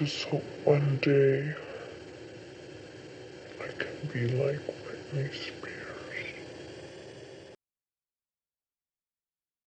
just hope one day I can be like Whitney Spears.